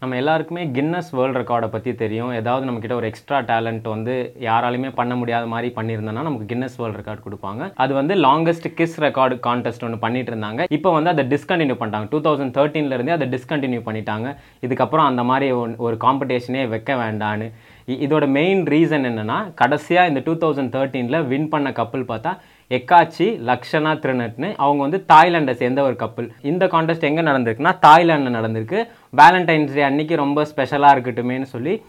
நம்ம எல்லாருக்குமே Guinness world ரெக்கார்டை பற்றி தெரியும். ஏதாவது நம்மக்கிட்ட ஒரு எக்ஸ்ட்ரா டேலண்ட் வந்து யாராலையுமே பண்ண முடியாத மாதிரி பண்ணியிருந்தோம்னா நமக்கு கின்னஸ் வேர்ல்டு ரெக்கார்ட் கொடுப்பாங்க. அது வந்து லாங்கஸ்ட் கிஸ் ரெக்கார்டு கான்டெஸ்ட் ஒன்று பண்ணிட்டு இருந்தாங்க இப்போ வந்து அதை டிஸ்கண்டினியூ பண்ணிட்டாங்க. டூ தௌசண்ட் தேர்ட்டீன்லேருந்தே அதை டிஸ்கண்டினியூ பண்ணிட்டாங்க. இதுக்கப்புறம் அந்த மாதிரி ஒன்- ஒரு காம்படிஷனே வைக்க வேண்டான்னு. இதோட மெயின் ரீசன் என்னன்னா கடைசியாக இந்த டூ தௌசண்ட் தேர்ட்டீனில் வின் பண்ண கப்பல் பார்த்தா எக்காச்சி லக்ஷனா திருநட்னு அவங்க வந்து தாய்லாண்டை சேர்ந்த ஒரு கப்பல் இந்த காண்டெஸ்ட் எங்கே நடந்திருக்குன்னா தாய்லாண்டில் நடந்திருக்கு. வேலண்டைன்ஸ் டே அன்னைக்கு ரொம்ப ஸ்பெஷலாக இருக்கட்டுமேன்னு சொல்லி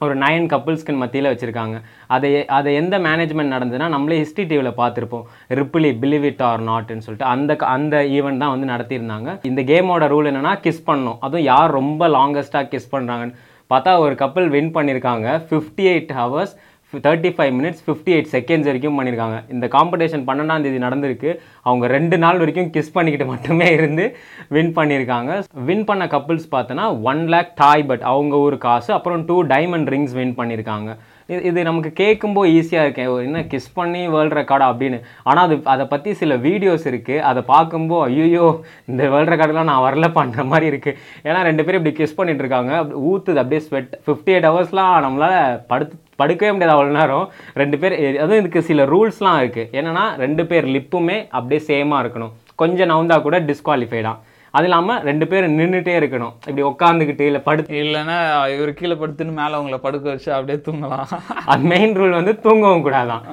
ஒரு நயன் கப்புள்ஸ்க்கு மத்தியில் வச்சுருக்காங்க. அதை அதை எந்த மேனேஜ்மெண்ட் நடந்ததுன்னா நம்மளே ஹிஸ்ட்ரி டிவியில் பார்த்துருப்போம். ரிப்பிளி பிலிவ் இட் ஆர் நாட்னு சொல்லிட்டு அந்த க- அந்த ஈவெண்ட் தான் வந்து நடத்தியிருந்தாங்க. இந்த கேமோட ரூல் என்னென்னா கிஸ் பண்ணணும். அதுவும் யார் ரொம்ப லாங்கஸ்ட்டாக கிஸ் பண்ணுறாங்கன்னு பார்த்தா ஒரு கப்பல் வின் பண்ணியிருக்காங்க. Fifty eight hours thirty five minutes fifty eight seconds வரைக்கும் பண்ணியிருக்காங்க இந்த காம்படிஷன் பன்னெண்டாம் தேதி நடந்திருக்கு. அவங்க ரெண்டு நாள் வரைக்கும் கிஸ் பண்ணிக்கிட்டு மட்டுமே இருந்து வின் பண்ணியிருக்காங்க வின் பண்ண கப்புள்ஸ் பார்த்தோன்னா ஒன் லேக் டாய் பட் அவங்க ஒரு காசு அப்புறம் டூ டைமண்ட் ரிங்ஸ் வின் பண்ணியிருக்காங்க இது இது நமக்கு கேட்கும்போது ஈஸியாக இருக்கேன் என்ன கிஸ் பண்ணி வேர்ல்டு ரெக்கார்டா அப்படின்னு. ஆனால் அது அதை பற்றி சில வீடியோஸ் இருக்குது அதை பார்க்கும்போது ஐயோ இந்த வேர்ல்டு ரெக்கார்டெலாம் நான் வரல பண்ணுற மாதிரி இருக்குது ஏன்னா ரெண்டு பேரும் இப்படி கிஸ் பண்ணிட்டு இருக்காங்க அப்படி ஊற்றுது அப்படியே ஸ்வெட் ஃபிஃப்டி எயிட் ஹவர்ஸ்லாம் நம்மளால் படுத்து படுக்கவே முடியாது அவ்வளோ நேரம். ரெண்டு பேர் அதுவும் இதுக்கு சில ரூல்ஸ்லாம் இருக்குது என்னென்னா ரெண்டு பேர் லிப்புமே அப்படியே சேமாக இருக்கணும். கொஞ்சம் நவுந்தா கூட டிஸ்குவாலிஃபைடாக அது இல்லாமல் ரெண்டு பேர் நின்றுட்டே இருக்கணும். இப்படி உட்காந்துக்கிட்டு இல்லை படுத்து இல்லைன்னா இவர் கீழே படுத்துன்னு மேலே உங்களை படுக்க வச்சு அப்படியே தூங்கலாம். அது மெயின் ரூல் வந்து தூங்கவும் கூடாதான்.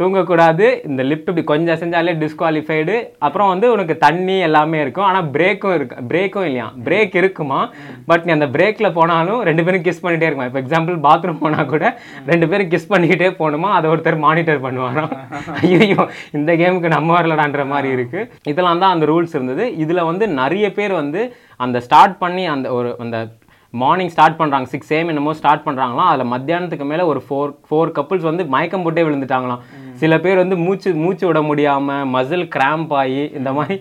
தூங்கக்கூடாது. இந்த லிஃப்ட் இப்படி கொஞ்சம் செஞ்சாலே டிஸ்குவாலிஃபைடு அப்புறம் வந்து உனக்கு தண்ணி எல்லாமே இருக்கும். ஆனால் பிரேக்கும் இருக்கு. பிரேக்கும் இல்லையா? பிரேக் இருக்குமா? பட் நீ அந்த பிரேக்கில் போனாலும் ரெண்டு பேரும் கிஸ் பண்ணிட்டே இருக்குமா இப்போ எக்ஸாம்பிள் பாத்ரூம் போனால் கூட ரெண்டு பேரும் கிஸ் பண்ணிக்கிட்டே போகணுமா? அதை ஒருத்தர் மானிட்டர் பண்ணுவாராம் ஐயோ இந்த கேமுக்கு நம்ம வரலடான்ற மாதிரி இருக்கு. இதெல்லாம் தான் அந்த ரூல்ஸ் இருந்தது. இதில் வந்து நிறைய பேர் வந்து அந்த ஸ்டார்ட் பண்ணி அந்த ஒரு அந்த மார்னிங் ஸ்டார்ட் பண்ணுறாங்க சிக்ஸ் ஏம் என்னமோ ஸ்டார்ட் பண்ணுறாங்களாம் அதில் மத்தியானத்துக்கு மேலே ஒரு ஃபோர் ஃபோர் கப்புள்ஸ் வந்து மயக்கம் போட்டே விழுந்துட்டாங்களாம். சில பேர் வந்து மூச்சு மூச்சு விட முடியாமல் மசில் கிராம்ப் ஆகி இந்த மாதிரி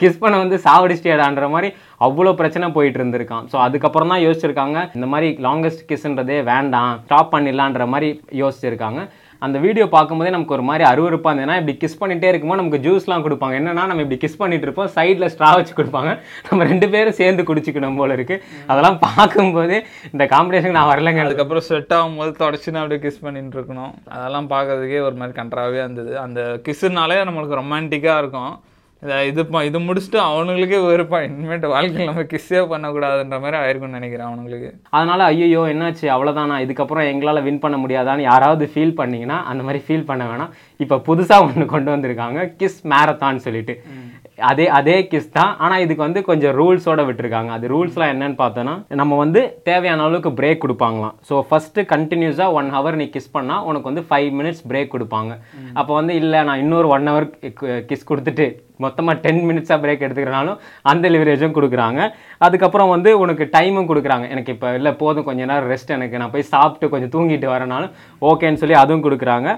கிஸ் பண்ண வந்து சாவடிச்சிட்டியாடான்ற மாதிரி அவ்வளோ பிரச்சனை போயிட்டு இருந்திருக்கான் ஸோ அதுக்கப்புறம் தான் யோசிச்சிருக்காங்க. இந்த மாதிரி லாங்கஸ்ட் கிஸ்ன்றதே வேண்டாம். ஸ்டாப் பண்ணிடலான்ற மாதிரி யோசிச்சிருக்காங்க. அந்த வீடியோ பார்க்கும்போதே நமக்கு ஒரு மாதிரி அருவருப்பாக இருந்ததுன்னா இப்படி கிஸ் பண்ணிகிட்டே இருக்கும்போது நமக்கு ஜூஸ்லாம் கொடுப்பாங்க. என்னன்னா நம்ம இப்படி கிஸ் பண்ணிட்டு இருப்போம். சைடில் ஸ்ட்ரா வச்சு கொடுப்பாங்க. நம்ம ரெண்டு பேரும் சேர்ந்து குடிச்சிக்கணும் போல இருக்கு. அதெல்லாம் பார்க்கும்போது இந்த காம்படிஷனுக்கு நான் வரலங்க. அதுக்கப்புறம் ஸ்வெட் ஆகும்போது தொடச்சுன்னு அப்படியே கிஸ் பண்ணிட்டு இருக்கணும். அதெல்லாம் பார்க்கறதுக்கே ஒரு மாதிரி கன்றாவே இருந்தது. அந்த கிஸ்ஸுனாலே நம்மளுக்கு ரொமான்டிக்காக இருக்கும். இதை இது முடிச்சுட்டு அவனுங்களுக்கே வெறுப்பா. இனிமேட்டு வாழ்க்கையில் நம்ம கிஸ்ஸே பண்ணக்கூடாதுன்ற மாதிரி ஆயிருக்கும்னு நினைக்கிறேன் அவனுங்களுக்கு. அதனால ஐயோ என்னாச்சு? அவ்வளோதானா இதுக்கப்புறம் எங்களால் வின் பண்ண முடியாதான்னு யாராவது ஃபீல் பண்ணீங்கன்னா அந்த மாதிரி ஃபீல் பண்ண வேணாம். இப்போ புதுசாக ஒன்று கொண்டு வந்திருக்காங்க கிஸ் மேரத்தான் சொல்லிட்டு. அதே அதே கிஸ் தான். ஆனால் இதுக்கு வந்து கொஞ்சம் ரூல்ஸோட விட்டுருக்காங்க. அது ரூல்ஸ்லாம் என்னன்னு பார்த்தோன்னா நம்ம வந்து தேவையான அளவுக்கு பிரேக் கொடுப்பாங்களாம். ஸோ ஃபஸ்ட்டு கண்டினியூஸாக ஒன் ஹவர் நீ கிஸ் பண்ணால் உனக்கு வந்து ஃபைவ் மினிட்ஸ் பிரேக் கொடுப்பாங்க. அப்போ வந்து இல்லை நான் இன்னொரு ஒன் ஹவர் கிஸ் கொடுத்துட்டு மொத்தமாக டென் மினிட்ஸாக பிரேக் எடுத்துக்கிறனாலும் அந்த லிவரேஜும் கொடுக்குறாங்க. அதுக்கப்புறம் வந்து உனக்கு டைமும் கொடுக்குறாங்க. எனக்கு இப்போ இல்லை போதும் கொஞ்ச நேரம் ரெஸ்ட் எனக்கு. நான் போய் சாப்பிட்டு கொஞ்சம் தூங்கிட்டு வரனாலும் ஓகேன்னு சொல்லி அதுவும் கொடுக்குறாங்க.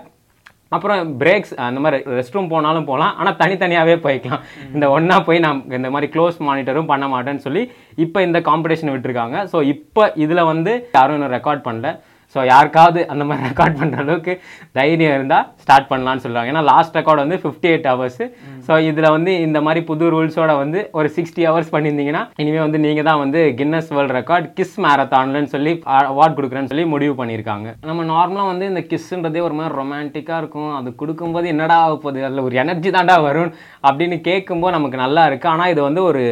அப்புறம் பிரேக்ஸ் அந்த மாதிரி ரெஸ்ட் ரூம் போனாலும் போகலாம். ஆனால் தனித்தனியாகவே போய்க்கலாம். இந்த ஒன்றா போய் நான் இந்த மாதிரி க்ளோஸ் மானிட்டரும் பண்ண மாட்டேன்னு சொல்லி இப்போ இந்த காம்படிஷன் விட்டுருக்காங்க. ஸோ இப்போ இதில் வந்து யாரும் இன்னும் ரெக்கார்ட் பண்ணல. ஸோ யாருக்காவது அந்த மாதிரி ரெக்கார்ட் பண்ணுற அளவுக்கு தைரியம் இருந்தால் ஸ்டார்ட் பண்ணலாம்னு சொல்லுவாங்க ஏன்னா லாஸ்ட் ரெக்கார்ட் வந்து ஃபிஃப்டி எயிட் ஹவர்ஸ் ஸோ இதில் வந்து இந்த மாதிரி புது ரூல்ஸோட வந்து ஒரு சிக்ஸ்டி ஹவர்ஸ் பண்ணியிருந்தீங்கன்னா இனிமேல் வந்து நீங்கள் தான் வந்து கின்னஸ் வேர்ல்ட் ரெக்கார்ட் கிஸ் மேரத்தான்லன்னு சொல்லி அவார்ட் கொடுக்குறேன்னு சொல்லி முடிவு பண்ணியிருக்காங்க. நம்ம நார்மலாக வந்து இந்த கிஸ்ன்றதே ஒரு மாதிரி ரொமான்டிக்காக இருக்கும். அது கொடுக்கும்போது என்னடா ஆக போகுது? அதில் ஒரு எனர்ஜி தாண்டா வரும் அப்படின்னு கேட்கும்போது நமக்கு நல்லா இருக்குது ஆனால் இது வந்து ஒரு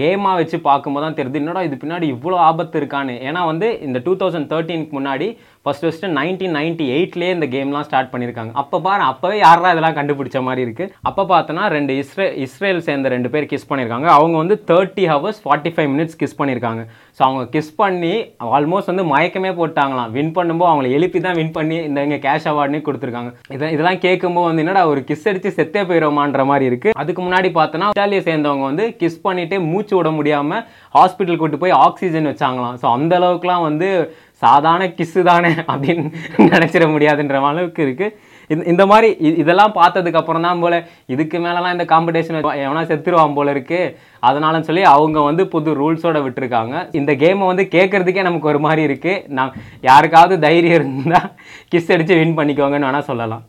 கேமாக வச்சு பார்க்கும்போது தான் தெரியுது. என்னடா இது பின்னாடி இவ்வளோ ஆபத்து இருக்கான்னு. ஏன்னா வந்து இந்த டூ தௌசண்ட் தேர்ட்டீனுக்கு முன்னாடி ஃபஸ்ட் ஃபஸ்ட்டு நைன்டீன் நைன்டி எயிட்லேயே இந்த கேம்லாம் ஸ்டார்ட் பண்ணியிருக்காங்க அப்போ பாரு அப்போவே யாரா இதெல்லாம் கண்டுபிடிச்ச மாதிரி இருக்குது அப்போ பார்த்தோன்னா ரெண்டு இஸ்ரே இஸ்ரேல் சேர்ந்த ரெண்டு பேர் கிஸ் பண்ணியிருக்காங்க அவங்க வந்து thirty hours forty five minutes kiss பண்ணியிருக்காங்க ஸோ அவங்க கிஸ் பண்ணி ஆல்மோஸ்ட் வந்து மயக்கமே போட்டாங்களாம். வின் பண்ணும்போது அவங்கள எழுப்பி தான் வின் பண்ணி இந்த இங்கே கேஷ் அவார்டுனே கொடுத்துருக்காங்க. இதை இதெல்லாம் கேட்கும்போது வந்து என்னடா ஒரு கிஸ் அடித்து செத்தே போயிடுவோமான்ற மாதிரி இருக்குது அதுக்கு முன்னாடி பார்த்தோன்னா இட்டாலியை சேர்ந்தவங்க வந்து கிஸ் பண்ணிட்டு மூச்சு விட முடியாமல் ஹாஸ்பிட்டல் கூட்டு போய் ஆக்சிஜன் வச்சாங்களாம். ஸோ அந்த அளவுக்குலாம் வந்து சாதாரண கிஸ்ஸு தானே அப்படின்னு நினச்சிட முடியாதுன்ற அளவுக்கு இருக்குது இந்த- இந்த மாதிரி இ- இதெல்லாம் பார்த்ததுக்கப்புறம் தான் போல் இதுக்கு மேலெலாம் இந்த காம்படிஷன் எவனா செத்துருவான் போல இருக்குது அதனாலன்னு சொல்லி அவங்க வந்து புது ரூல்ஸோட விட்டுருக்காங்க. இந்த கேமை வந்து கேட்குறதுக்கே நமக்கு ஒரு மாதிரி இருக்குது நான் யாருக்காவது தைரியம் இருந்தால் கிஸ் அடித்து வின் பண்ணிக்கோங்கன்னு வேணால் சொல்லலாம்.